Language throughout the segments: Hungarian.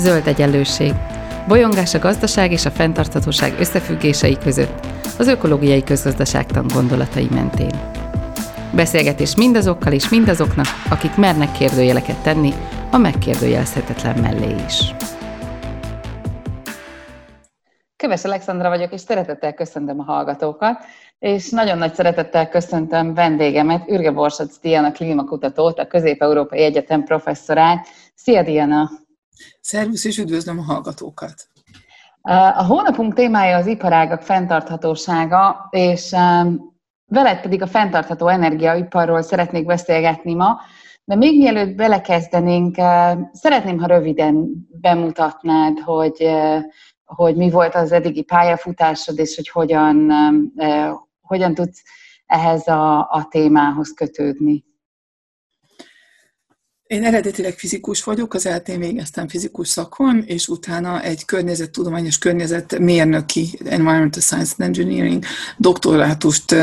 Zöld egyenlőség. Bolyongás a gazdaság és a fenntarthatóság összefüggései között, az ökológiai közgazdaságtan gondolatai mentén. Beszélgetés mindazokkal és mindazoknak, akik mernek kérdőjeleket tenni, a megkérdőjelezhetetlen mellé is. Köves Alexandra vagyok, és szeretettel köszöntöm a hallgatókat, és nagyon nagy szeretettel köszöntöm vendégemet, Ürge Borsac Diana klímakutatót, a Közép-Európai Egyetem professzorát. Szia, Diana! Szervusz, és üdvözlöm a hallgatókat! A hónapunk témája az iparágak fenntarthatósága, és veled pedig a fenntartható energiaiparról szeretnék beszélgetni ma, de még mielőtt belekezdenénk, szeretném, ha röviden bemutatnád, hogy, hogy mi volt az eddigi pályafutásod, és hogy hogyan, hogyan tudsz ehhez a, a témához kötődni. Én eredetileg fizikus vagyok, az eltén végeztem fizikus szakon, és utána egy környezettudományos környezetmérnöki Environmental Science and Engineering doktorátust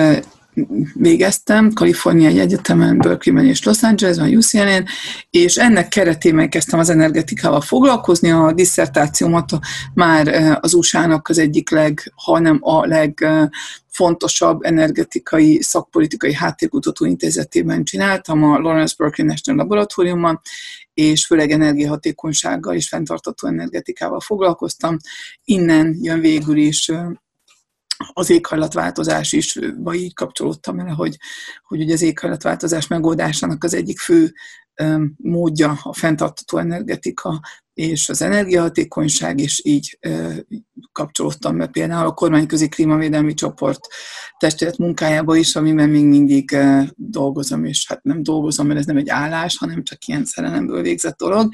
végeztem, Kaliforniai Egyetemen, Berkeleyben és Los Angelesben, UCLA-n, és ennek keretében kezdtem az energetikával foglalkozni. A diszertációmat már az USA-nak az egyik leg, hanem a legfontosabb energetikai szakpolitikai háttérkutató intézetében csináltam, a Lawrence Berkeley National Laboratóriumban, és főleg energiahatékonysággal és fenntartató energetikával foglalkoztam. Innen jön végül is az éghajlatváltozás is, vagy így kapcsolódtam el, hogy, hogy ugye az éghajlatváltozás megoldásának az egyik fő módja a fenntartató energetika és az energiahatékonyság, és így kapcsolódtam be például a kormányközi klímavédelmi csoport testület munkájába is, amiben még mindig dolgozom, és hát nem dolgozom, mert ez nem egy állás, hanem csak ilyen szerelemből végzett dolog,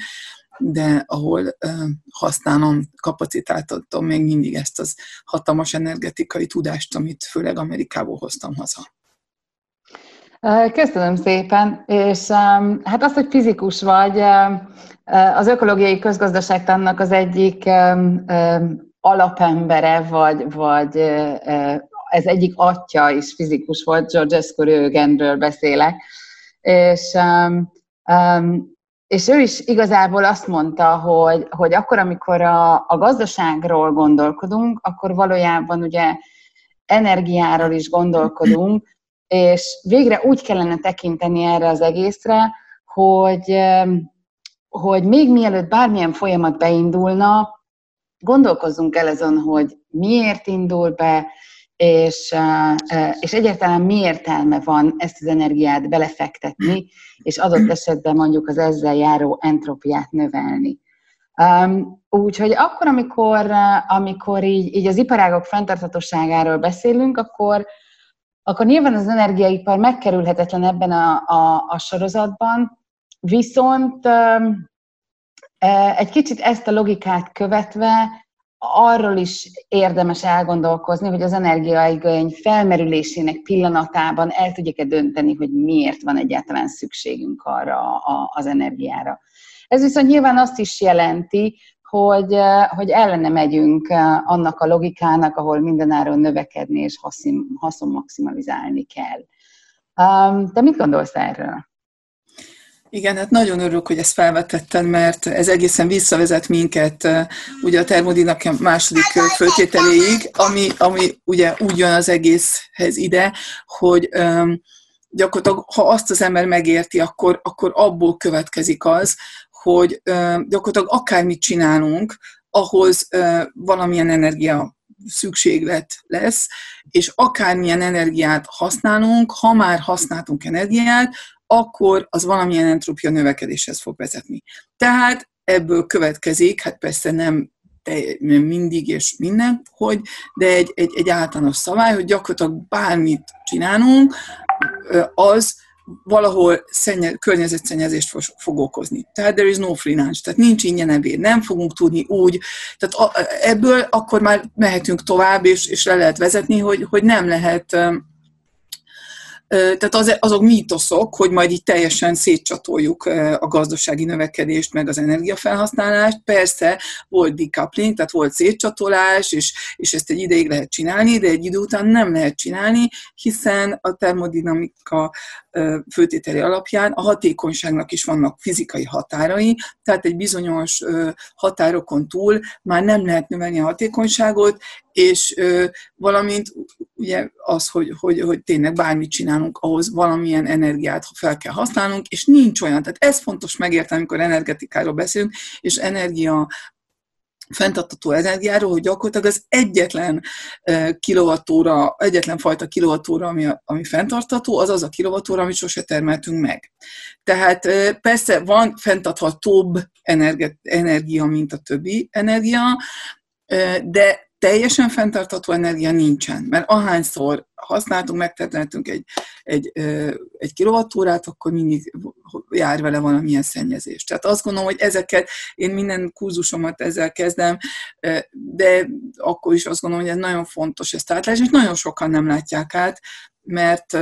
de ahol használom, kapacitáltatom még mindig ezt az hatalmas energetikai tudást, amit főleg Amerikából hoztam haza. Köszönöm szépen, és hát az, hogy fizikus vagy, az ökológiai közgazdaságtannak az egyik alapembere, vagy, vagy ez egyik atya is fizikus volt, George Escorial beszélek, és és ő is igazából azt mondta, hogy, hogy akkor, amikor a, a gazdaságról gondolkodunk, akkor valójában ugye energiáról is gondolkodunk, és végre úgy kellene tekinteni erre az egészre, hogy, hogy még mielőtt bármilyen folyamat beindulna, gondolkozzunk el azon, hogy miért indul be, és, és egyáltalán mi értelme van ezt az energiát belefektetni, és adott esetben mondjuk az ezzel járó entropiát növelni. Úgyhogy akkor, amikor, amikor így, így az iparágok fenntarthatóságáról beszélünk, akkor, akkor nyilván az energiaipar megkerülhetetlen ebben a, a, a sorozatban, viszont egy kicsit ezt a logikát követve arról is érdemes elgondolkozni, hogy az energiaigény felmerülésének pillanatában el tudjuk-e dönteni, hogy miért van egyáltalán szükségünk arra a, az energiára. Ez viszont nyilván azt is jelenti, hogy, hogy ellene megyünk annak a logikának, ahol mindenáron növekedni és haszon maximalizálni kell. Te mit gondolsz erről? Igen, hát nagyon örülök, hogy ezt felvetetted, mert ez egészen visszavezet minket ugye a termodinamika második föltételéig, ami, ami ugye úgy jön az egészhez ide, hogy um, gyakorlatilag, ha azt az ember megérti, akkor, akkor abból következik az, hogy um, gyakorlatilag akármit csinálunk, ahhoz uh, valamilyen energia szükséglet lesz, és akármilyen energiát használunk, ha már használtunk energiát, akkor az valamilyen entrópia növekedéshez fog vezetni. Tehát ebből következik, hát persze nem mindig és minden, hogy, de egy, egy, egy általános szabály, hogy gyakorlatilag bármit csinálunk, az valahol szennye, környezetszennyezést fog okozni. Tehát there is no free lunch, tehát nincs ingyen ebéd, nem fogunk tudni úgy, tehát ebből akkor már mehetünk tovább, és, és le lehet vezetni, hogy, hogy nem lehet tehát az, azok mítoszok, hogy majd így teljesen szétcsatoljuk a gazdasági növekedést, meg az energiafelhasználást. Persze volt decoupling, tehát volt szétcsatolás, és, és ezt egy ideig lehet csinálni, de egy idő után nem lehet csinálni, hiszen a termodinamika főtételi alapján a hatékonyságnak is vannak fizikai határai, tehát egy bizonyos határokon túl már nem lehet növelni a hatékonyságot, és valamint ugye az, hogy, hogy, hogy tényleg bármit csinálunk, ahhoz valamilyen energiát fel kell használnunk, és nincs olyan. Tehát ez fontos megérteni, amikor energetikáról beszélünk, és energia fenntartató energiáról, hogy gyakorlatilag az egyetlen kilovattóra, egyetlen fajta kilovattóra, ami, ami fenntartató, az az a kilovattóra, amit sose termeltünk meg. Tehát persze van fenntarthatóbb energia, mint a többi energia, de teljesen fenntartható energia nincsen, mert ahányszor használtunk, megtermeltünk egy, egy, egy kilovattórát, akkor mindig jár vele valamilyen szennyezés. Tehát azt gondolom, hogy ezeket, én minden kurzusomat ezzel kezdem, de akkor is azt gondolom, hogy ez nagyon fontos ezt átlátni, és nagyon sokan nem látják át, mert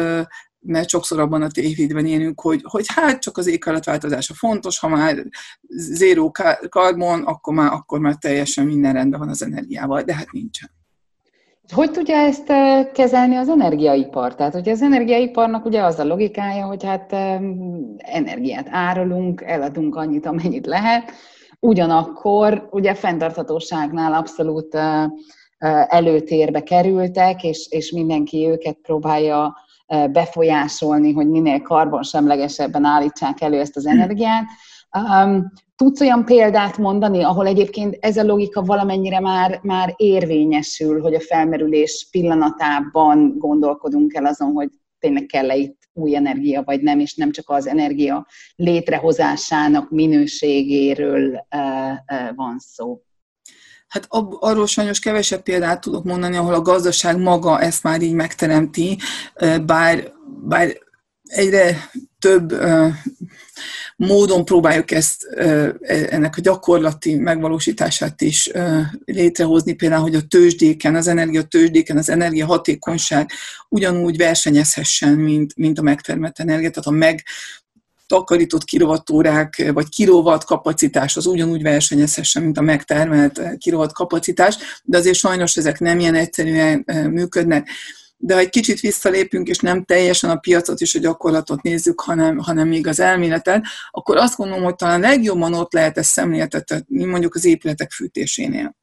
mert sokszor abban a tévidben élünk, hogy, hogy hát csak az éghajlatváltozása fontos, ha már zéró karbon, akkor már, akkor már teljesen minden rendben van az energiával, de hát nincsen. Hogy tudja ezt kezelni az energiaipar? Tehát, hogy az energiaiparnak ugye az a logikája, hogy hát energiát árulunk, eladunk annyit, amennyit lehet, ugyanakkor ugye fenntarthatóságnál abszolút előtérbe kerültek, és, és mindenki őket próbálja befolyásolni, hogy minél karbonsemlegesebben állítsák elő ezt az energiát. Tudsz olyan példát mondani, ahol egyébként ez a logika valamennyire már, már érvényesül, hogy a felmerülés pillanatában gondolkodunk el azon, hogy tényleg kell-e itt új energia, vagy nem, és nem csak az energia létrehozásának minőségéről van szó. Hát arról sajnos kevesebb példát tudok mondani, ahol a gazdaság maga ezt már így megteremti, bár, bár egyre több módon próbáljuk ezt, e, ennek a gyakorlati megvalósítását is létrehozni, például, hogy a tőzsdéken, az energia tőzsdéken, az energia hatékonyság ugyanúgy versenyezhessen, mint, mint a megtermelt energia, tehát a meg takarított kilovattórák, vagy kilowatt kapacitás az ugyanúgy versenyezhessen, mint a megtermelt kilowatt kapacitás, de azért sajnos ezek nem ilyen egyszerűen működnek. De ha egy kicsit visszalépünk, és nem teljesen a piacot és a gyakorlatot nézzük, hanem, hanem még az elméletet, akkor azt gondolom, hogy talán legjobban ott lehet ezt szemléltetni, mondjuk az épületek fűtésénél.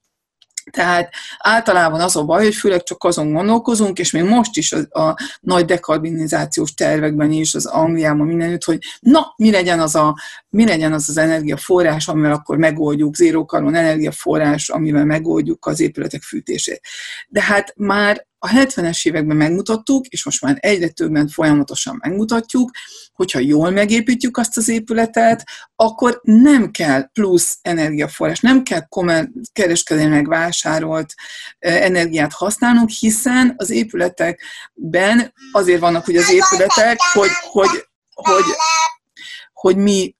Tehát általában az a baj, hogy főleg csak azon gondolkozunk, és még most is a, a nagy dekarbonizációs tervekben is, az Angliában mindenütt, hogy na, mi legyen az a, mi legyen az, az energiaforrás, amivel akkor megoldjuk, zéró karbon energiaforrás, amivel megoldjuk az épületek fűtését. De hát már a 70-es években megmutattuk, és most már egyre többen folyamatosan megmutatjuk, hogyha jól megépítjük azt az épületet, akkor nem kell plusz energiaforrás, nem kell kereskedelmi megvásárolt energiát használnunk, hiszen az épületekben azért vannak hogy az épületek, hogy, hogy, hogy, hogy mi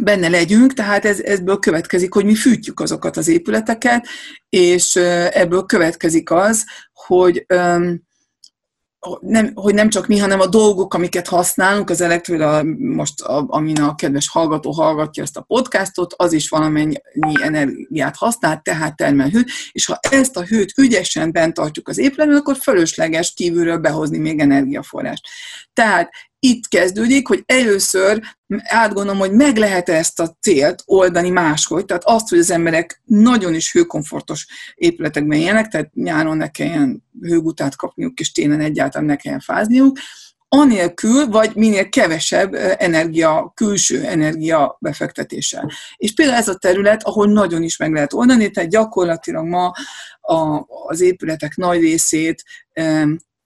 benne legyünk, tehát ez, ebből következik, hogy mi fűtjük azokat az épületeket, és ebből következik az, hogy nem, hogy nem csak mi, hanem a dolgok, amiket használunk, az elektrőre, most a, amin a kedves hallgató hallgatja ezt a podcastot, az is valamennyi energiát használ, tehát termel hőt, és ha ezt a hőt ügyesen bent tartjuk az épületben, akkor fölösleges kívülről behozni még energiaforrást. Tehát itt kezdődik, hogy először átgondolom, hogy meg lehet -e ezt a célt oldani máshogy, tehát azt, hogy az emberek nagyon is hőkomfortos épületekben élnek, tehát nyáron ne kelljen hőgutát kapniuk, és télen egyáltalán ne kelljen fázniuk, anélkül, vagy minél kevesebb energia, külső energia befektetéssel. És például ez a terület, ahol nagyon is meg lehet oldani, tehát gyakorlatilag ma a, az épületek nagy részét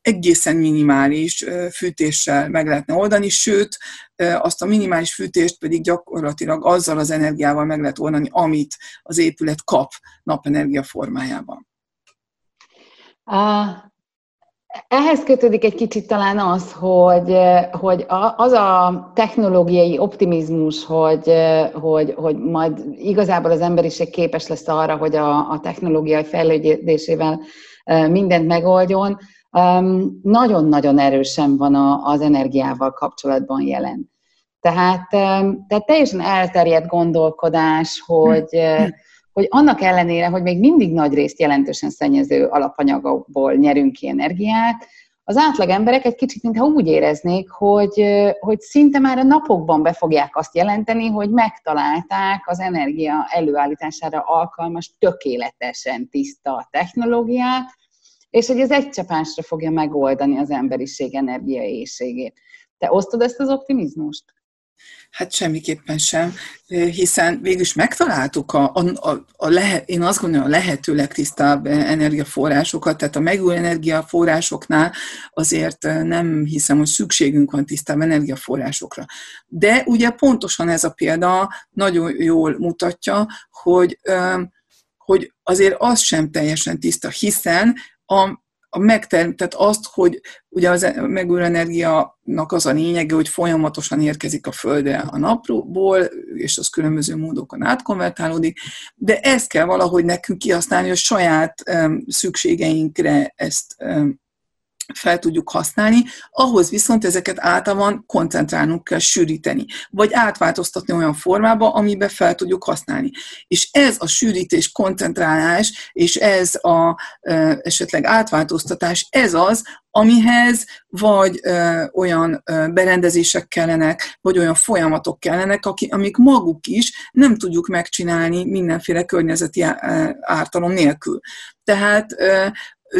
egészen minimális fűtéssel meg lehetne oldani, sőt, azt a minimális fűtést pedig gyakorlatilag azzal az energiával meg lehet oldani, amit az épület kap napenergia formájában. Ehhez kötődik egy kicsit talán az, hogy, hogy az a technológiai optimizmus, hogy, hogy, hogy majd igazából az emberiség képes lesz arra, hogy a, a technológiai fejlődésével mindent megoldjon, nagyon-nagyon erősen van az energiával kapcsolatban jelen. Tehát, tehát teljesen elterjedt gondolkodás, hogy, hogy annak ellenére, hogy még mindig nagy részt jelentősen szennyező alapanyagokból nyerünk ki energiát, az átlag emberek egy kicsit, mintha úgy éreznék, hogy, hogy szinte már a napokban be fogják azt jelenteni, hogy megtalálták az energia előállítására alkalmas, tökéletesen tiszta technológiát, és hogy ez egy csapásra fogja megoldani az emberiség energiaészségét. Te osztod ezt az optimizmust? Hát semmiképpen sem, hiszen végülis megtaláltuk a, a, a, a lehet, én azt gondolom a lehető legtisztább energiaforrásokat, tehát a megújuló energiaforrásoknál azért nem hiszem, hogy szükségünk van tisztább energiaforrásokra. De ugye pontosan ez a példa nagyon jól mutatja, hogy hogy azért az sem teljesen tiszta, hiszen a, a megterm, tehát azt, hogy ugye az megújuló energiának az a lényege, hogy folyamatosan érkezik a Földre a napról, és az különböző módokon átkonvertálódik, de ezt kell valahogy nekünk kihasználni, hogy saját um, szükségeinkre ezt um, fel tudjuk használni, ahhoz viszont ezeket általában koncentrálnunk kell, sűríteni, vagy átváltoztatni olyan formába, amiben fel tudjuk használni. És ez a sűrítés, koncentrálás, és ez a e, esetleg átváltoztatás, ez az, amihez vagy ö, olyan ö, berendezések kellenek, vagy olyan folyamatok kellenek, aki, amik maguk is nem tudjuk megcsinálni mindenféle környezeti ártalom nélkül. Tehát ö,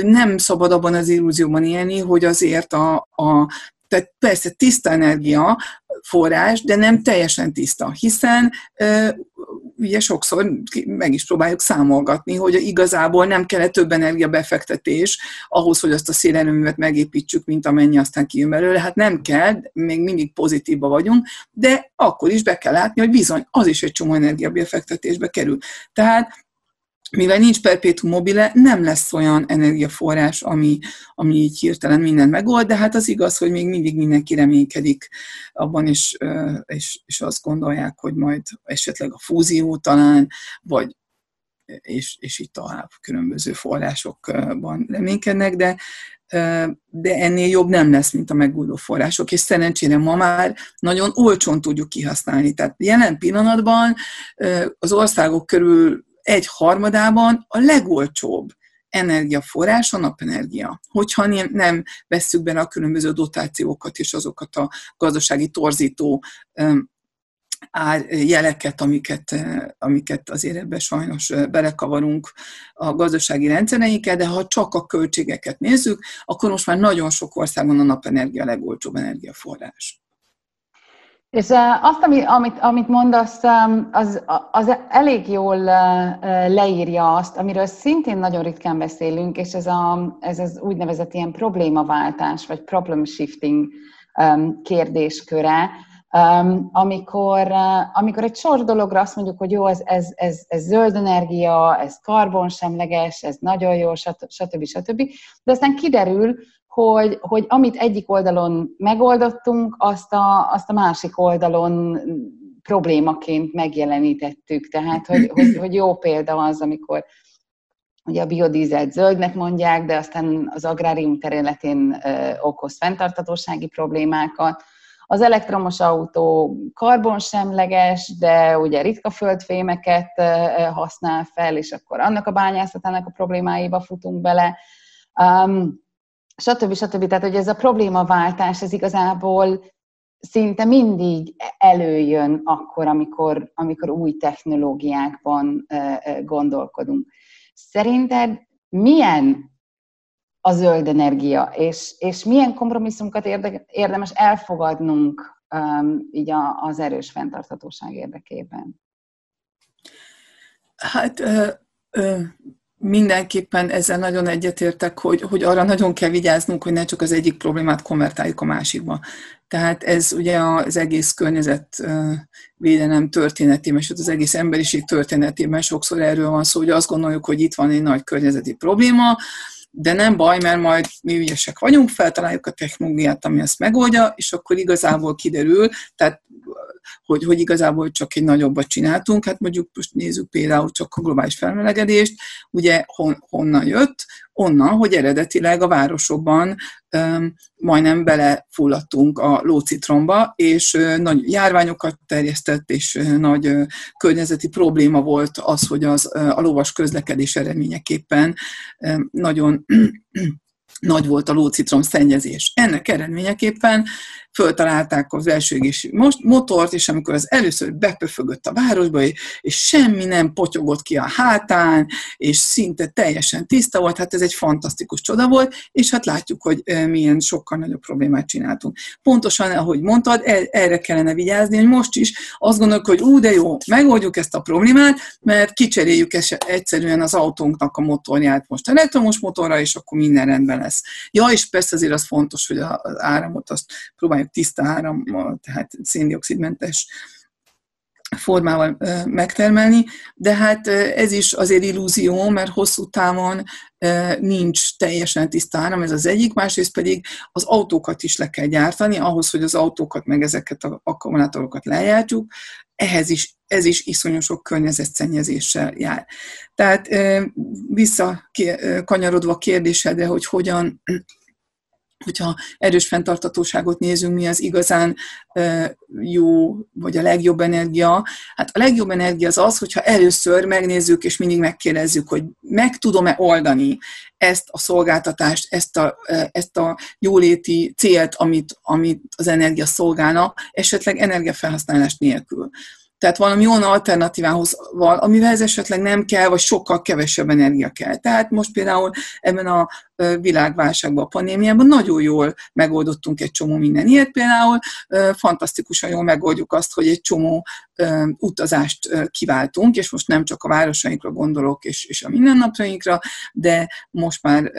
nem szabad abban az illúzióban élni, hogy azért a, a tehát persze tiszta energia forrás, de nem teljesen tiszta, hiszen ugye sokszor meg is próbáljuk számolgatni, hogy igazából nem kell több energiabefektetés ahhoz, hogy azt a szélerőművet megépítsük, mint amennyi aztán kijön belőle. Hát nem kell, még mindig pozitívba vagyunk, de akkor is be kell látni, hogy bizony, az is egy csomó energiabefektetésbe kerül. Tehát mivel nincs perpétum mobile, nem lesz olyan energiaforrás, ami, ami így hirtelen mindent megold, de hát az igaz, hogy még mindig mindenki reménykedik abban is, és, és azt gondolják, hogy majd esetleg a fúzió talán, vagy és, és így tovább különböző forrásokban reménykednek, de, de ennél jobb nem lesz, mint a megújuló források, és szerencsére ma már nagyon olcsón tudjuk kihasználni. Tehát jelen pillanatban az országok körül egy harmadában a legolcsóbb energiaforrás a napenergia. Hogyha nem vesszük bele a különböző dotációkat és azokat a gazdasági torzító jeleket, amiket, amiket azért ebbe sajnos belekavarunk a gazdasági rendszereinkkel, de ha csak a költségeket nézzük, akkor most már nagyon sok országban a napenergia a legolcsóbb energiaforrás. És azt, amit, amit mondasz, az, az elég jól leírja azt, amiről szintén nagyon ritkán beszélünk, és ez, a, ez az úgynevezett ilyen problémaváltás, vagy problem shifting kérdésköre, amikor, amikor egy sor dologra azt mondjuk, hogy jó, ez, ez, ez, ez zöld energia, ez karbonsemleges, ez nagyon jó, stb. stb. De aztán kiderül, hogy, hogy amit egyik oldalon megoldottunk, azt a, azt a másik oldalon problémaként megjelenítettük. Tehát, hogy, hogy, hogy jó példa az, amikor ugye a biodízelt zöldnek mondják, de aztán az agrárium területén ö, okoz fenntartatósági problémákat. Az elektromos autó karbonsemleges, de ugye ritka földfémeket használ fel, és akkor annak a bányászatának a problémáiba futunk bele. Um, stb. stb. Tehát, hogy ez a problémaváltás, ez igazából szinte mindig előjön akkor, amikor, amikor új technológiákban gondolkodunk. Szerinted milyen a zöld energia, és, és milyen kompromisszumokat érdemes elfogadnunk um, így a, az erős fenntarthatóság érdekében? Hát ö, ö, mindenképpen ezzel nagyon egyetértek, hogy, hogy arra nagyon kell vigyáznunk, hogy ne csak az egyik problémát konvertáljuk a másikba. Tehát ez ugye az egész környezetvédelem történetében, és az egész emberiség történetében sokszor erről van szó, hogy azt gondoljuk, hogy itt van egy nagy környezeti probléma, de nem baj, mert majd mi ügyesek vagyunk, feltaláljuk a technológiát, ami ezt megoldja, és akkor igazából kiderül, tehát hogy, hogy igazából csak egy nagyobbat csináltunk. Hát mondjuk most nézzük például csak a globális felmelegedést, ugye hon, honnan jött, onnan, hogy eredetileg a városokban um, majdnem belefulladtunk a lócitromba, és uh, nagy járványokat terjesztett, és uh, nagy uh, környezeti probléma volt az, hogy az, uh, a lovas közlekedés eredményeképpen uh, nagyon nagy volt a lócitrom szennyezés. Ennek eredményeképpen föltalálták az első égési motort, és amikor az először bepöfögött a városba, és semmi nem potyogott ki a hátán, és szinte teljesen tiszta volt, hát ez egy fantasztikus csoda volt, és hát látjuk, hogy milyen sokkal nagyobb problémát csináltunk. Pontosan, ahogy mondtad, e, erre kellene vigyázni, hogy most is azt gondoljuk, hogy ú, de jó, megoldjuk ezt a problémát, mert kicseréljük egyszerűen az autónknak a motorját most elektromos motorra, és akkor minden rendben lesz. Ja, és persze azért az fontos, hogy az áramot azt próbáljuk tiszta árammal, tehát széndiokszidmentes formával megtermelni, de hát ez is azért illúzió, mert hosszú távon nincs teljesen tiszta áram, ez az egyik, másrészt pedig az autókat is le kell gyártani, ahhoz, hogy az autókat meg ezeket az akkumulátorokat lejártjuk, ehhez is, ez is iszonyú sok környezetszennyezéssel jár. Tehát vissza kanyarodva a kérdésedre, hogy hogyan hogyha erős fenntartatóságot nézünk, mi az igazán jó, vagy a legjobb energia. Hát a legjobb energia az az, hogyha először megnézzük, és mindig megkérdezzük, hogy meg tudom-e oldani ezt a szolgáltatást, ezt a, ezt a jóléti célt, amit, amit az energia szolgálna, esetleg energiafelhasználás nélkül. Tehát valami olyan alternatívához van, amivel ez esetleg nem kell, vagy sokkal kevesebb energia kell. Tehát most például ebben a világválságban, a pandémiában nagyon jól megoldottunk egy csomó minden ilyet. Például fantasztikusan jól megoldjuk azt, hogy egy csomó utazást kiváltunk, és most nem csak a városainkra gondolok, és, és a mindennapjainkra, de most már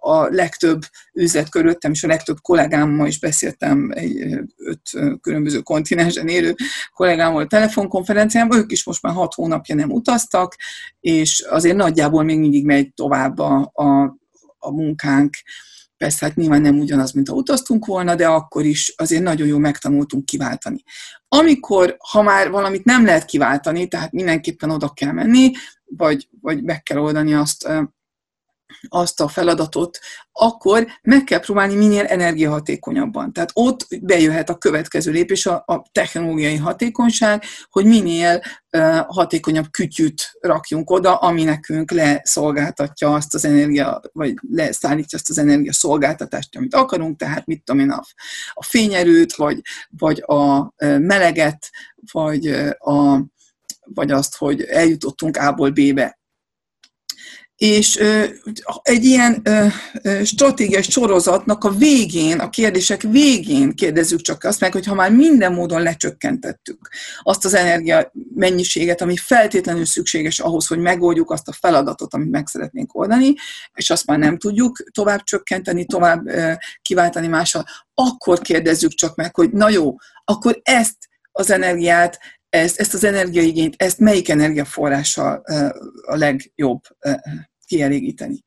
a legtöbb üzlet körülöttem, és a legtöbb kollégámmal is beszéltem, egy öt különböző kontinensen élő kollégámmal telefonkonferencián, ők is most már hat hónapja nem utaztak, és azért nagyjából még mindig megy tovább a, a a munkánk. Persze hát nyilván nem ugyanaz, mint ha utaztunk volna, de akkor is azért nagyon jól megtanultunk kiváltani. Amikor, ha már valamit nem lehet kiváltani, tehát mindenképpen oda kell menni, vagy, vagy meg kell oldani azt azt a feladatot, akkor meg kell próbálni minél energiahatékonyabban. Tehát ott bejöhet a következő lépés, a, a technológiai hatékonyság, hogy minél uh, hatékonyabb kütyűt rakjunk oda, ami nekünk leszolgáltatja azt az energia, vagy leszállítja azt az energia szolgáltatást, amit akarunk, tehát mit tudom én, a, a fényerőt, vagy, vagy a meleget, vagy, a, vagy azt, hogy eljutottunk A-ból B-be és egy ilyen stratégiai sorozatnak a végén, a kérdések végén kérdezzük csak azt meg, hogy ha már minden módon lecsökkentettük azt az energia mennyiséget, ami feltétlenül szükséges ahhoz, hogy megoldjuk azt a feladatot, amit meg szeretnénk oldani, és azt már nem tudjuk tovább csökkenteni, tovább kiváltani mással, akkor kérdezzük csak meg, hogy na jó, akkor ezt az energiát ezt, ezt az energiaigényt, ezt melyik energiaforrással a legjobb kielégíteni.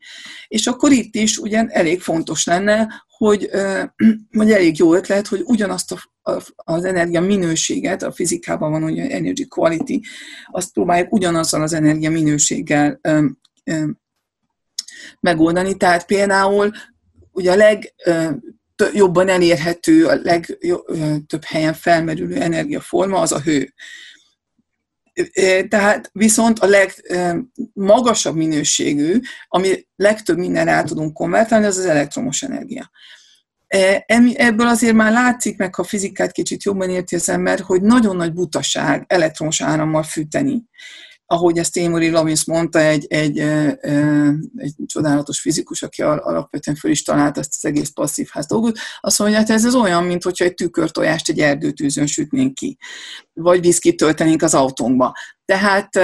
És akkor itt is ugyan elég fontos lenne, hogy, vagy elég jó ötlet, hogy ugyanazt a, az energia minőséget, a fizikában van ugye energy quality, azt próbáljuk ugyanazzal az energia minőséggel megoldani. Tehát például ugye a leg jobban elérhető, a legtöbb helyen felmerülő energiaforma az a hő. Tehát viszont a legmagasabb minőségű, ami legtöbb minden el tudunk konvertálni, az az elektromos energia. Ebből azért már látszik, meg ha fizikát kicsit jobban érti az ember, hogy nagyon nagy butaság elektromos árammal fűteni ahogy ezt Amory Lovins mondta, egy, egy, egy csodálatos fizikus, aki alapvetően föl is találta ezt az egész passzív dolgot, azt mondja, hogy hát ez az olyan, mint hogyha egy tükörtojást egy erdőtűzön sütnénk ki, vagy viszkit töltenénk az autónkba. Tehát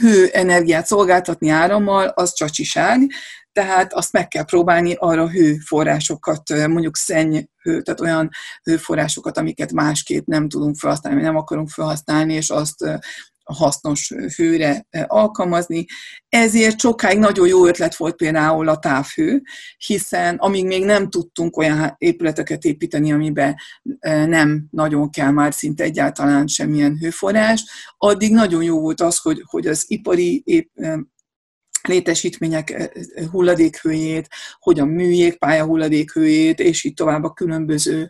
hő energiát szolgáltatni árammal, az csacsiság, tehát azt meg kell próbálni arra hőforrásokat, mondjuk szenny, hő, tehát olyan hőforrásokat, amiket másképp nem tudunk felhasználni, nem akarunk felhasználni, és azt hasznos hőre e, alkalmazni. Ezért sokáig nagyon jó ötlet volt például a távhő, hiszen amíg még nem tudtunk olyan épületeket építeni, amiben e, nem nagyon kell már szinte egyáltalán semmilyen hőforrás, addig nagyon jó volt az, hogy, hogy az ipari ép, e, létesítmények hulladékhőjét, hogyan műjék pálya hulladékhőjét, és így tovább a különböző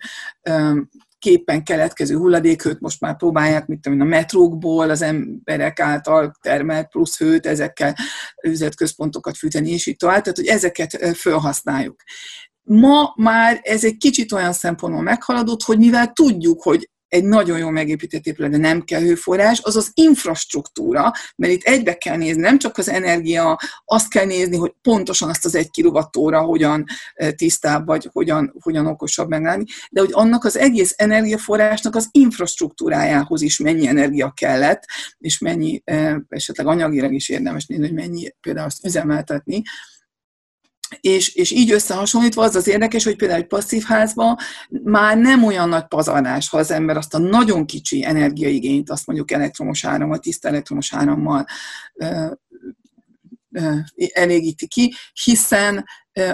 képen keletkező hulladékhőt most már próbálják, mint a metrókból az emberek által termelt plusz hőt, ezekkel üzletközpontokat fűteni, és így tovább, tehát hogy ezeket felhasználjuk. Ma már ez egy kicsit olyan szempontból meghaladott, hogy mivel tudjuk, hogy egy nagyon jól megépített épület, nem kell hőforrás, az az infrastruktúra, mert itt egybe kell nézni, nem csak az energia, azt kell nézni, hogy pontosan azt az egy kilovattóra hogyan eh, tisztább, vagy hogyan, hogyan okosabb megállni, de hogy annak az egész energiaforrásnak az infrastruktúrájához is mennyi energia kellett, és mennyi, eh, esetleg anyagilag is érdemes nézni, hogy mennyi például azt üzemeltetni, és, és így összehasonlítva az az érdekes, hogy például egy passzív házban már nem olyan nagy pazarlás, ha az ember azt a nagyon kicsi energiaigényt, azt mondjuk elektromos árammal, tiszta elektromos árammal ö, ö, elégíti ki, hiszen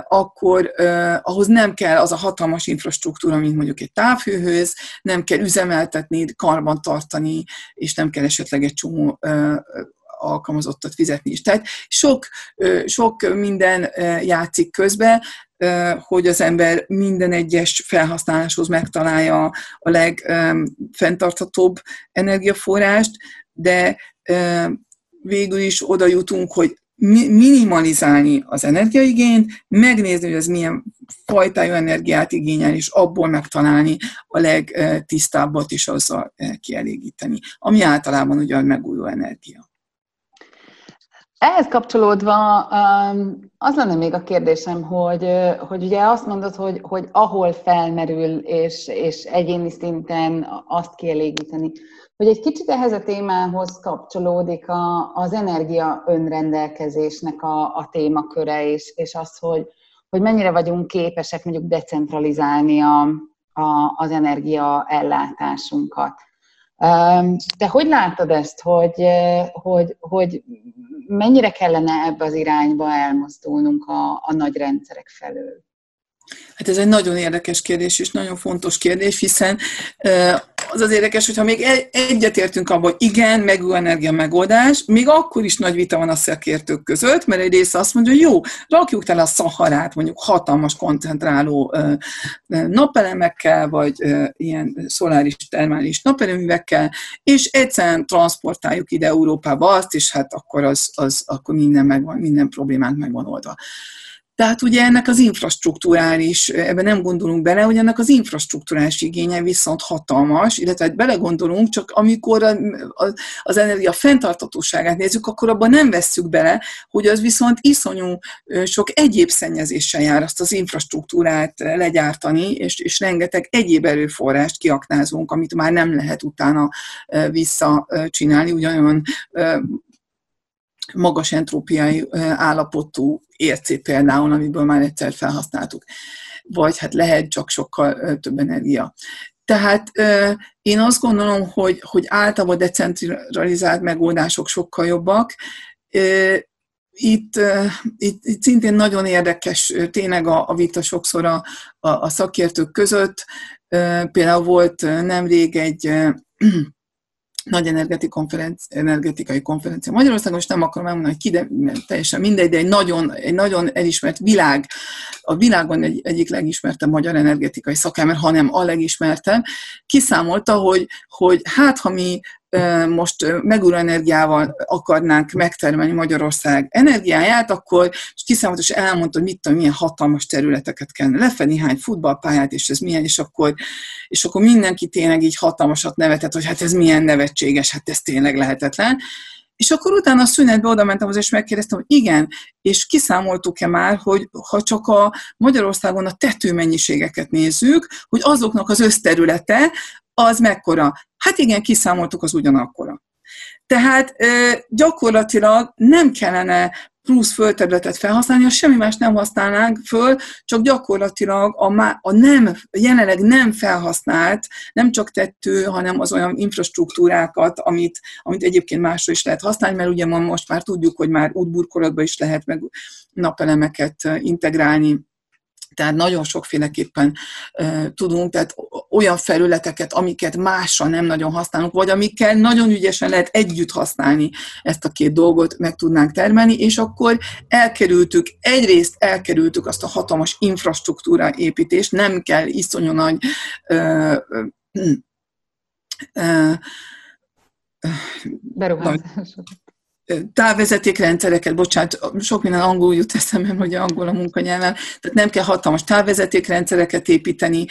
akkor ö, ahhoz nem kell az a hatalmas infrastruktúra, mint mondjuk egy távhőhöz, nem kell üzemeltetni, karban tartani, és nem kell esetleg egy csomó ö, alkalmazottat fizetni is. Tehát sok, sok minden játszik közbe, hogy az ember minden egyes felhasználáshoz megtalálja a legfenntarthatóbb energiaforrást, de végül is oda jutunk, hogy minimalizálni az energiaigényt, megnézni, hogy ez milyen fajtájú energiát igényel, és abból megtalálni a legtisztábbat is azzal kielégíteni, ami általában ugye a megújuló energia. Ehhez kapcsolódva az lenne még a kérdésem, hogy, hogy ugye azt mondod, hogy, hogy ahol felmerül, és, és egyéni szinten azt kielégíteni, hogy egy kicsit ehhez a témához kapcsolódik a, az energia önrendelkezésnek a, a témaköre, és, és az, hogy, hogy mennyire vagyunk képesek mondjuk decentralizálni a, a, az energia De hogy látod ezt, hogy, hogy, hogy mennyire kellene ebbe az irányba elmozdulnunk a, a nagy rendszerek felől? Hát ez egy nagyon érdekes kérdés, és nagyon fontos kérdés, hiszen az az érdekes, hogyha még egyetértünk abban, hogy igen, megújuló energia megoldás, még akkor is nagy vita van a szakértők között, mert egy része azt mondja, hogy jó, rakjuk tele a szaharát, mondjuk hatalmas koncentráló napelemekkel, vagy ilyen szoláris termális napeleművekkel, és egyszerűen transportáljuk ide Európába azt, és hát akkor, az, az, akkor minden, megvan, minden problémánk megvan oldva. Tehát ugye ennek az infrastruktúrális, ebben nem gondolunk bele, hogy ennek az infrastruktúrális igénye viszont hatalmas, illetve hát belegondolunk, csak amikor az energia fenntartatóságát nézzük, akkor abban nem vesszük bele, hogy az viszont iszonyú sok egyéb szennyezéssel jár azt az infrastruktúrát legyártani, és, és rengeteg egyéb erőforrást kiaknázunk, amit már nem lehet utána visszacsinálni, ugyanolyan magas entrópiai állapotú ércé például, amiből már egyszer felhasználtuk. Vagy hát lehet csak sokkal több energia. Tehát én azt gondolom, hogy, hogy általában decentralizált megoldások sokkal jobbak. Itt, itt, itt szintén nagyon érdekes tényleg a, a vita sokszor a, a, a szakértők között. Például volt nemrég egy nagy energetikai, konferenci, energetikai konferencia Magyarországon, és nem akarom elmondani, hogy ki, de teljesen mindegy, de egy nagyon, egy nagyon elismert világ, a világon egy, egyik legismertebb magyar energetikai szakember, hanem a legismertebb, kiszámolta, hogy, hogy hát ha mi most megújuló energiával akarnánk megtermelni Magyarország energiáját, akkor és elmondta, hogy mit tudom, milyen hatalmas területeket kell lefedni, hány futballpályát, és ez milyen, és akkor, és akkor mindenki tényleg így hatalmasat nevetett, hogy hát ez milyen nevetséges, hát ez tényleg lehetetlen. És akkor utána a szünetbe oda mentem és megkérdeztem, hogy igen, és kiszámoltuk-e már, hogy ha csak a Magyarországon a tetőmennyiségeket nézzük, hogy azoknak az összterülete az mekkora. Hát igen, kiszámoltuk, az ugyanakkora. Tehát gyakorlatilag nem kellene plusz földterületet felhasználni, ha semmi más nem használnánk föl, csak gyakorlatilag a, má, a nem, jelenleg nem felhasznált, nem csak tettő, hanem az olyan infrastruktúrákat, amit, amit egyébként másra is lehet használni, mert ugye most már tudjuk, hogy már útburkolatban is lehet meg napelemeket integrálni, tehát nagyon sokféleképpen tudunk, tehát olyan felületeket, amiket másra nem nagyon használunk, vagy amikkel nagyon ügyesen lehet együtt használni ezt a két dolgot, meg tudnánk termelni, és akkor elkerültük, egyrészt elkerültük azt a hatalmas infrastruktúra építést, nem kell iszonyú nagy uh, Beruházások távvezetékrendszereket, bocsánat, sok minden angol jut eszembe, hogy angol a munkanyelven, tehát nem kell hatalmas távvezetékrendszereket építeni,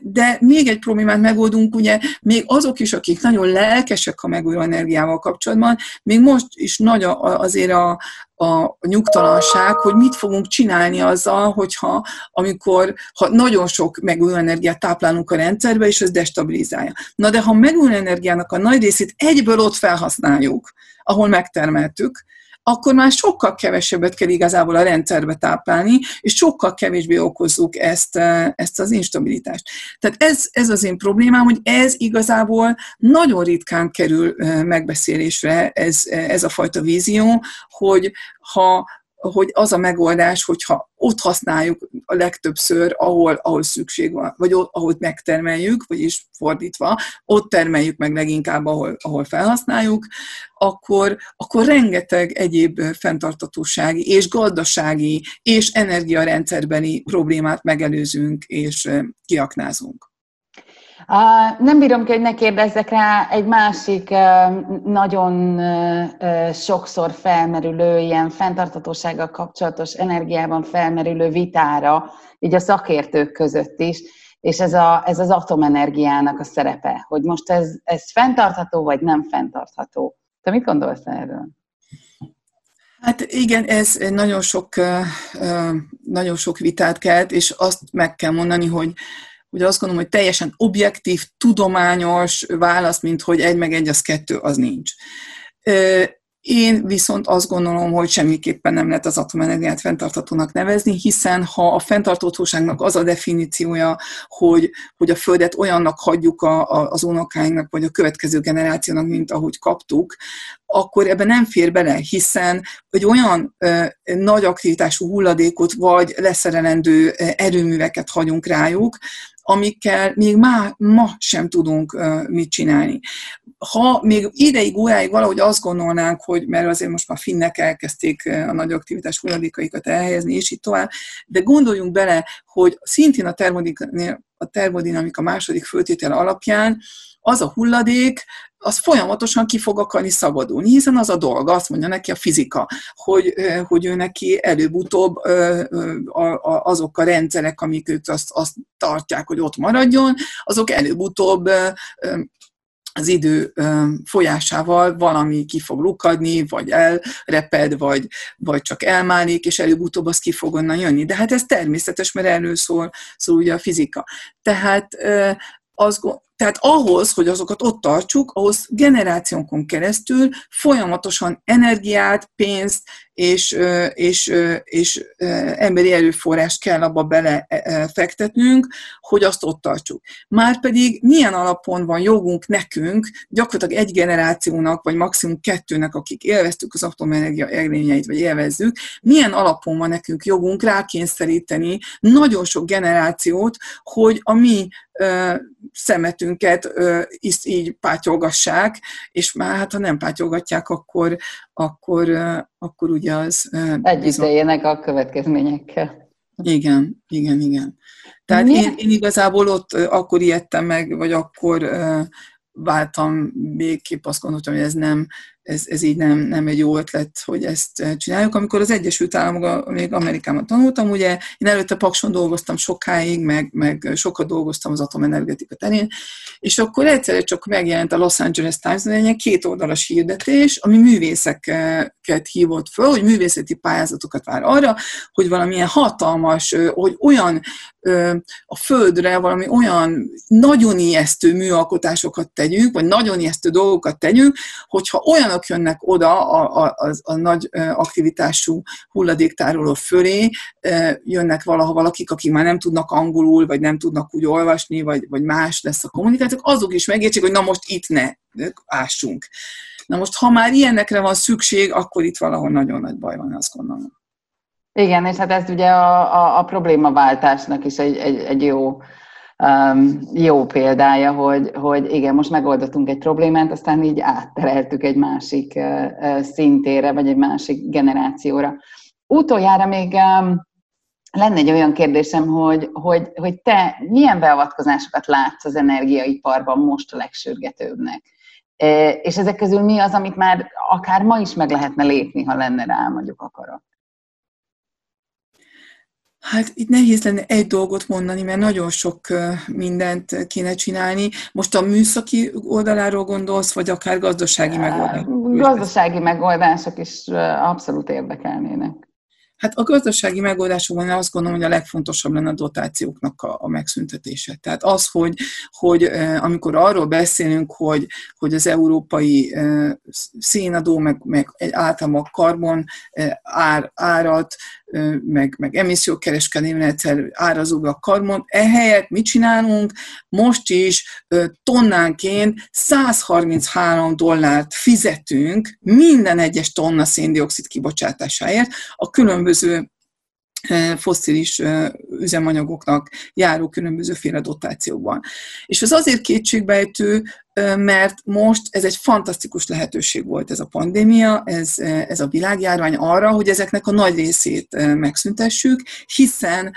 de még egy problémát megoldunk, ugye még azok is, akik nagyon lelkesek a megújuló energiával kapcsolatban, még most is nagy azért a, a nyugtalanság, hogy mit fogunk csinálni azzal, hogyha amikor ha nagyon sok megújuló energiát táplálunk a rendszerbe, és ez destabilizálja. Na de ha megújuló energiának a nagy részét egyből ott felhasználjuk, ahol megtermeltük, akkor már sokkal kevesebbet kell igazából a rendszerbe táplálni, és sokkal kevésbé okozzuk ezt, eh, ezt az instabilitást. Tehát ez, ez az én problémám, hogy ez igazából nagyon ritkán kerül eh, megbeszélésre, ez, ez a fajta vízió, hogy ha hogy az a megoldás, hogyha ott használjuk a legtöbbször, ahol, ahol szükség van, vagy ott, ahol megtermeljük, vagyis fordítva, ott termeljük meg leginkább, ahol, ahol felhasználjuk, akkor, akkor rengeteg egyéb fenntartatósági és gazdasági és energiarendszerbeni problémát megelőzünk és kiaknázunk. Nem bírom ki, hogy ne kérdezzek rá egy másik nagyon sokszor felmerülő, ilyen fenntartatósággal kapcsolatos energiában felmerülő vitára, így a szakértők között is, és ez, a, ez az atomenergiának a szerepe, hogy most ez, ez fenntartható, vagy nem fenntartható. Te mit gondolsz erről? Hát igen, ez nagyon sok, nagyon sok vitát kelt, és azt meg kell mondani, hogy ugye azt gondolom, hogy teljesen objektív, tudományos válasz, mint hogy egy meg egy az kettő, az nincs. Én viszont azt gondolom, hogy semmiképpen nem lehet az atomenergiát fenntartatónak nevezni, hiszen ha a fenntartóságnak az a definíciója, hogy, hogy a Földet olyannak hagyjuk a, a, az unokáinknak, vagy a következő generációnak, mint ahogy kaptuk, akkor ebben nem fér bele, hiszen egy olyan ö, nagy aktivitású hulladékot, vagy leszerelendő erőműveket hagyunk rájuk, amikkel még má, ma sem tudunk mit csinálni. Ha még ideig, óráig valahogy azt gondolnánk, hogy, mert azért most már finnek elkezdték a nagy aktivitás hulladékaikat elhelyezni, és így tovább, de gondoljunk bele, hogy szintén a termodinamika, a termodinamika második föltétel alapján az a hulladék, az folyamatosan ki fog akarni szabadulni, hiszen az a dolga, azt mondja neki a fizika, hogy, hogy ő neki előbb-utóbb azok a rendszerek, amik őt azt, azt tartják, hogy ott maradjon, azok előbb-utóbb az idő folyásával valami ki fog lukadni, vagy elreped, vagy, vagy csak elmálik, és előbb-utóbb az ki fog onnan jönni. De hát ez természetes, mert erről szól, szól ugye a fizika. Tehát az, tehát ahhoz, hogy azokat ott tartsuk, ahhoz generációnkon keresztül folyamatosan energiát, pénzt és, és, és emberi erőforrást kell abba belefektetnünk, hogy azt ott tartsuk. Márpedig milyen alapon van jogunk nekünk, gyakorlatilag egy generációnak, vagy maximum kettőnek, akik élveztük az atomenergia előnyeit, vagy élvezzük, milyen alapon van nekünk jogunk rákényszeríteni nagyon sok generációt, hogy a mi szemetünket így pátyolgassák, és már hát ha nem pátyolgatják, akkor, akkor, akkor ugye az... Együtt éljenek a következményekkel. Igen, igen, igen. Tehát én, én igazából ott akkor ijedtem meg, vagy akkor váltam végképp azt gondoltam, hogy ez nem, ez, ez így nem, nem egy jó ötlet, hogy ezt csináljuk. Amikor az Egyesült Államokban, még Amerikában tanultam, ugye én előtte Pakson dolgoztam sokáig, meg, meg sokat dolgoztam az atomenergetika terén, és akkor egyszerűen csak megjelent a Los Angeles times egy két oldalas hirdetés, ami művészeket hívott föl, hogy művészeti pályázatokat vár arra, hogy valamilyen hatalmas, hogy olyan a Földre valami olyan nagyon ijesztő műalkotásokat tegyünk, vagy nagyon ijesztő dolgokat tegyünk, hogyha olyanok jönnek oda a, a, a, a nagy aktivitású hulladéktároló fölé, jönnek valaha valakik, akik már nem tudnak angolul, vagy nem tudnak úgy olvasni, vagy, vagy más lesz a kommunikáció, azok is megértsék, hogy na most itt ne ássunk. Na most, ha már ilyenekre van szükség, akkor itt valahol nagyon nagy baj van, azt gondolom. Igen, és hát ez ugye a, a, a problémaváltásnak is egy, egy, egy jó, um, jó példája, hogy, hogy igen, most megoldottunk egy problémát, aztán így áttereltük egy másik uh, szintére, vagy egy másik generációra. Utoljára még um, lenne egy olyan kérdésem, hogy, hogy, hogy te milyen beavatkozásokat látsz az energiaiparban most a legsürgetőbbnek? És ezek közül mi az, amit már akár ma is meg lehetne lépni, ha lenne rá mondjuk akarat? Hát itt nehéz lenne egy dolgot mondani, mert nagyon sok mindent kéne csinálni. Most a műszaki oldaláról gondolsz, vagy akár gazdasági megoldások? Gazdasági megoldások is abszolút érdekelnének. Hát a gazdasági megoldásokban azt gondolom, hogy a legfontosabb lenne a dotációknak a, a megszüntetése. Tehát az, hogy, hogy amikor arról beszélünk, hogy, hogy az európai szénadó, meg, meg általában a karbon ár, árat, meg, meg emissziókereskedelmi rendszer árazóbb a karbon, ehelyett mit csinálunk? Most is tonnánként 133 dollárt fizetünk minden egyes tonna széndiokszid kibocsátásáért a különböző fosszilis üzemanyagoknak járó különbözőféle dotációkban. És ez azért kétségbejtő, mert most ez egy fantasztikus lehetőség volt ez a pandémia, ez, ez a világjárvány arra, hogy ezeknek a nagy részét megszüntessük, hiszen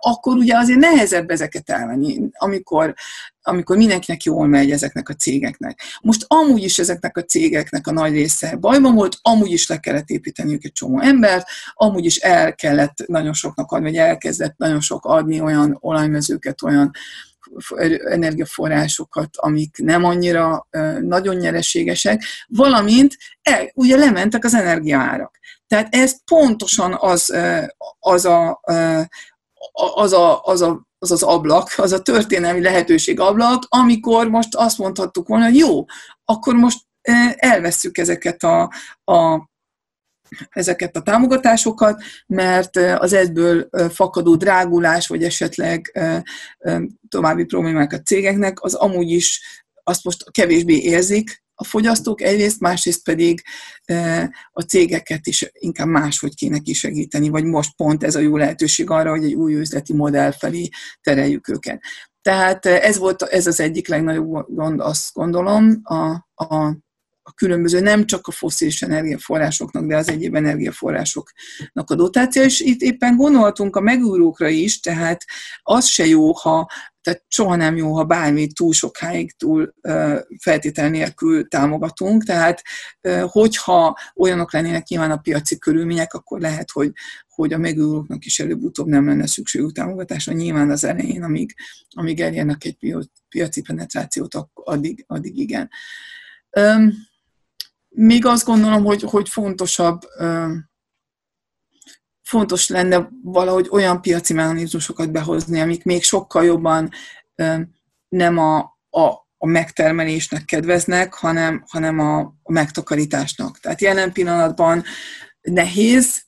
akkor ugye azért nehezebb ezeket elvenni, amikor, amikor mindenkinek jól megy ezeknek a cégeknek. Most amúgy is ezeknek a cégeknek a nagy része bajban volt, amúgy is le kellett építeniük egy csomó embert, amúgy is el kellett nagyon soknak adni, vagy elkezdett nagyon sok adni olyan olajmezőket, olyan energiaforrásokat, amik nem annyira nagyon nyereségesek, valamint el, ugye lementek az energiaárak. Tehát ez pontosan az, az a, az, a, az, a, az az ablak, az a történelmi lehetőség ablak, amikor most azt mondhattuk volna, hogy jó, akkor most elveszük ezeket a, a ezeket a támogatásokat, mert az ebből fakadó drágulás, vagy esetleg további problémák a cégeknek, az amúgy is azt most kevésbé érzik a fogyasztók egyrészt, másrészt pedig a cégeket is inkább máshogy kéne kisegíteni, vagy most pont ez a jó lehetőség arra, hogy egy új üzleti modell felé tereljük őket. Tehát ez volt ez az egyik legnagyobb gond, azt gondolom, a, a a különböző, nem csak a foszilis energiaforrásoknak, de az egyéb energiaforrásoknak a dotáció, és itt éppen gondolhatunk a megúrókra is, tehát az se jó, ha tehát soha nem jó, ha bármit túl sokáig, túl feltétel nélkül támogatunk. Tehát, hogyha olyanok lennének nyilván a piaci körülmények, akkor lehet, hogy, hogy a megújulóknak is előbb-utóbb nem lenne szükségük támogatásra. Nyilván az elején, amíg, amíg elérnek egy piaci penetrációt, addig, addig igen. Még azt gondolom, hogy, hogy fontosabb, fontos lenne valahogy olyan piaci mechanizmusokat behozni, amik még sokkal jobban nem a, a, a megtermelésnek kedveznek, hanem, hanem a, a megtakarításnak. Tehát jelen pillanatban nehéz,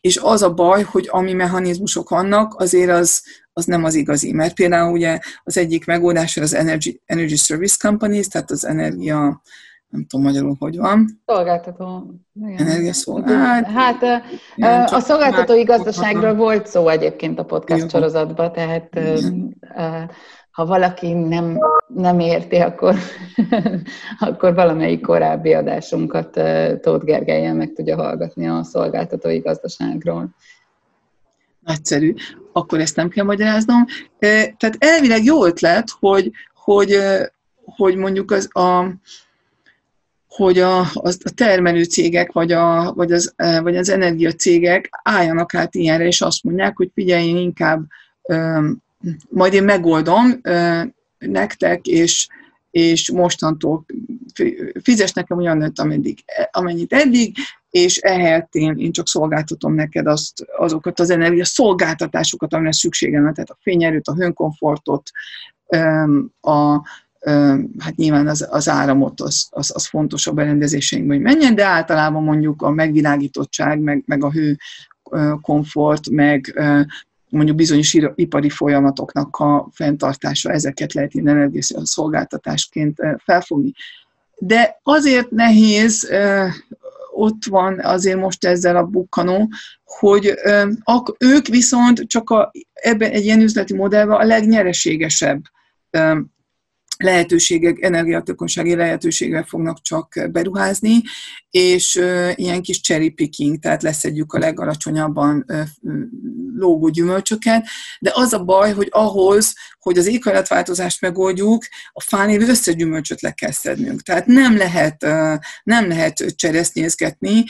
és az a baj, hogy ami mechanizmusok vannak, azért az, az nem az igazi. Mert például ugye az egyik megoldás az Energy, Energy Service Companies, tehát az energia nem tudom magyarul, hogy van. Szolgáltató. Energiaszolgáltató. Hát, hát igen, a szolgáltatói gazdaságról volt szó egyébként a podcast Jó. sorozatban, tehát igen. ha valaki nem, nem érti, akkor, akkor valamelyik korábbi adásunkat Tóth Gergelyen meg tudja hallgatni a szolgáltatói gazdaságról. Nagyszerű. Akkor ezt nem kell magyaráznom. Tehát elvileg jó ötlet, hogy, hogy, hogy mondjuk az a hogy a, a termelő cégek, vagy, a, vagy, az, e, vagy az energiacégek álljanak át ilyenre, és azt mondják, hogy figyelj, én inkább majd én megoldom nektek, és, és mostantól fizes nekem olyan ameddig, amennyit eddig, és ehelyett én, én csak szolgáltatom neked azt, azokat az energia szolgáltatásokat, amire szükségem van, tehát a fényerőt, a hőnkomfortot, a, hát nyilván az, az áramot az, az, az fontos a berendezéseinkben, hogy menjen, de általában mondjuk a megvilágítottság, meg, meg a hő komfort, meg mondjuk bizonyos ipari folyamatoknak a fenntartása, ezeket lehet innen szolgáltatásként felfogni. De azért nehéz, ott van azért most ezzel a bukkanó, hogy ők viszont csak a, ebben egy ilyen üzleti modellben a legnyereségesebb lehetőségek, energiatökonsági lehetőségek fognak csak beruházni, és ilyen kis cherry picking, tehát leszedjük a legalacsonyabban lógó gyümölcsöket, de az a baj, hogy ahhoz, hogy az éghajlatváltozást megoldjuk, a fán lévő összes gyümölcsöt le kell szednünk. Tehát nem lehet, nem lehet cseresznyézgetni,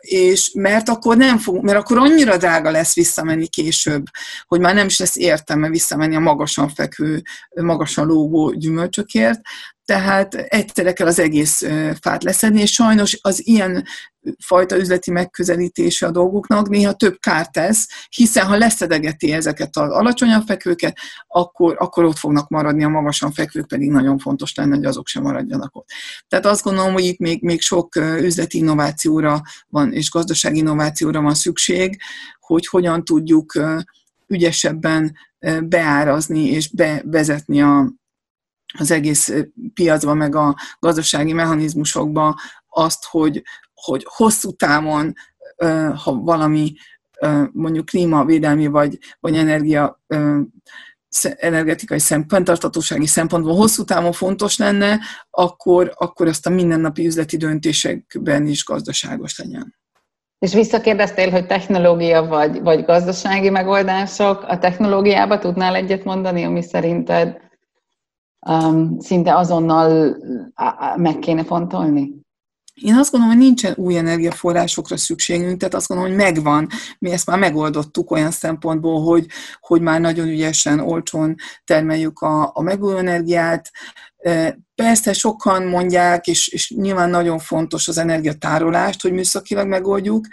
és mert akkor nem fog, mert akkor annyira drága lesz visszamenni később, hogy már nem is lesz értelme visszamenni a magasan fekvő, magasan lógó gyümölcsökért, tehát egyszerre kell az egész fát leszedni, és sajnos az ilyen fajta üzleti megközelítése a dolgoknak néha több kárt tesz, hiszen ha leszedegeti ezeket az alacsonyan fekvőket, akkor, akkor ott fognak maradni, a magasan fekvők pedig nagyon fontos lenne, hogy azok sem maradjanak ott. Tehát azt gondolom, hogy itt még, még sok üzleti innovációra van, és gazdasági innovációra van szükség, hogy hogyan tudjuk ügyesebben beárazni és bevezetni a, az egész piacba, meg a gazdasági mechanizmusokba azt, hogy, hogy hosszú távon, ha valami mondjuk klímavédelmi vagy, vagy energia energetikai szempont, tartatósági szempontból hosszú távon fontos lenne, akkor, akkor azt a mindennapi üzleti döntésekben is gazdaságos legyen. És visszakérdeztél, hogy technológia vagy, vagy gazdasági megoldások. A technológiába tudnál egyet mondani, ami szerinted um, szinte azonnal meg kéne fontolni? Én azt gondolom, hogy nincsen új energiaforrásokra szükségünk, tehát azt gondolom, hogy megvan. Mi ezt már megoldottuk olyan szempontból, hogy, hogy már nagyon ügyesen, olcsón termeljük a, a megújuló energiát. Persze sokan mondják, és, és nyilván nagyon fontos az energiatárolást, hogy műszakilag megoldjuk.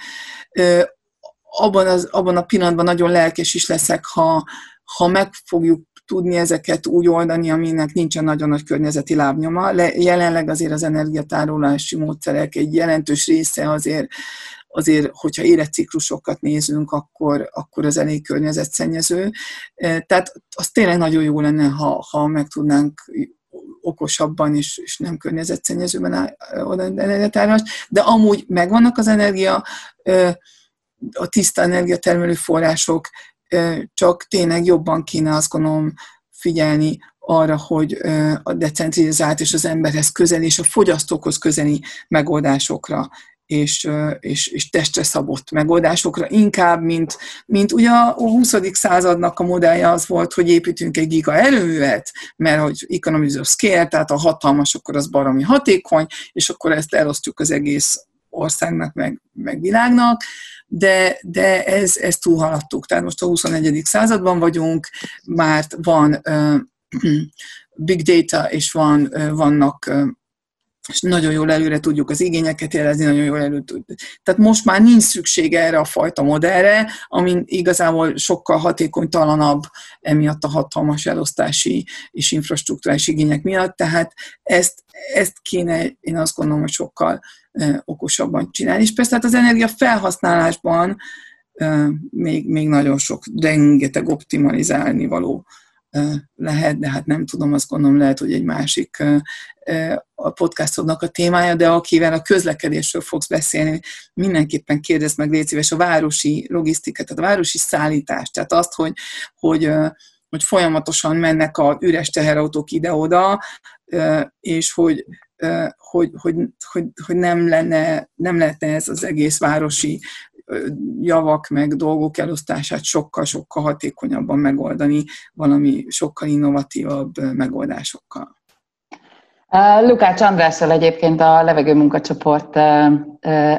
Abban, az, abban a pillanatban nagyon lelkes is leszek, ha, ha meg fogjuk tudni ezeket úgy oldani, aminek nincsen nagyon nagy környezeti lábnyoma. Le, jelenleg azért az energiatárolási módszerek egy jelentős része azért, azért hogyha életciklusokat nézünk, akkor, akkor az elég környezetszennyező. E, tehát az tényleg nagyon jó lenne, ha, ha meg tudnánk okosabban és, és nem környezetszennyezőben energiatárolást, de amúgy megvannak az energia, e, a tiszta energiatermelő források, csak tényleg jobban kéne azt gondolom figyelni arra, hogy a decentralizált és az emberhez közeli és a fogyasztókhoz közeli megoldásokra és, és, és testre szabott megoldásokra, inkább, mint, mint ugye a 20. századnak a modellje az volt, hogy építünk egy giga erőművet, mert hogy economies of scale, tehát a hatalmas, akkor az baromi hatékony, és akkor ezt elosztjuk az egész országnak, meg, meg világnak, de, de ez, ez túlhaladtuk. Tehát most a 21. században vagyunk, már van big data, és van, vannak és nagyon jól előre tudjuk az igényeket jelezni, nagyon jól előre tudjuk. Tehát most már nincs szükség erre a fajta modellre, ami igazából sokkal hatékonytalanabb emiatt a hatalmas elosztási és infrastruktúrális igények miatt, tehát ezt, ezt kéne, én azt gondolom, hogy sokkal okosabban csinálni. És persze hát az energia felhasználásban még, még nagyon sok, rengeteg optimalizálni való lehet, de hát nem tudom, azt gondolom lehet, hogy egy másik a podcastodnak a témája, de akivel a közlekedésről fogsz beszélni, mindenképpen kérdezd meg, légy szíves, a városi logisztikát, tehát a városi szállítást, tehát azt, hogy, hogy, hogy folyamatosan mennek a üres teherautók ide-oda, és hogy, hogy, hogy, hogy, hogy nem, lenne, nem lehetne ez az egész városi javak meg dolgok elosztását sokkal-sokkal hatékonyabban megoldani valami sokkal innovatívabb megoldásokkal. Lukács Andrással egyébként a levegő munkacsoport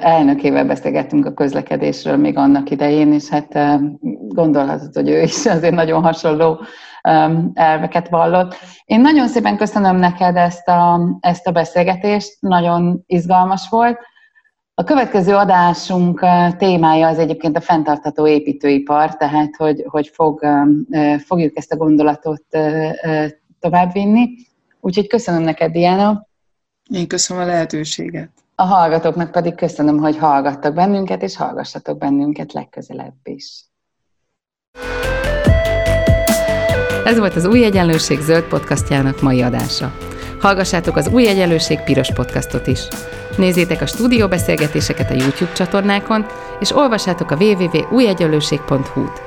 elnökével beszélgettünk a közlekedésről még annak idején, és hát gondolhatod, hogy ő is azért nagyon hasonló elveket vallott. Én nagyon szépen köszönöm neked ezt a, ezt a beszélgetést, nagyon izgalmas volt. A következő adásunk témája az egyébként a fenntartható építőipar, tehát hogy, hogy fog, fogjuk ezt a gondolatot továbbvinni. Úgyhogy köszönöm neked, Diana. Én köszönöm a lehetőséget. A hallgatóknak pedig köszönöm, hogy hallgattak bennünket, és hallgassatok bennünket legközelebb is. Ez volt az Új Egyenlőség zöld podcastjának mai adása. Hallgassátok az Új Egyenlőség piros podcastot is. Nézzétek a stúdióbeszélgetéseket a YouTube csatornákon, és olvassátok a www.újegyenlőség.hu-t.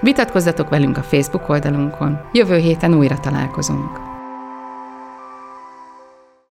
Vitatkozzatok velünk a Facebook oldalunkon. Jövő héten újra találkozunk.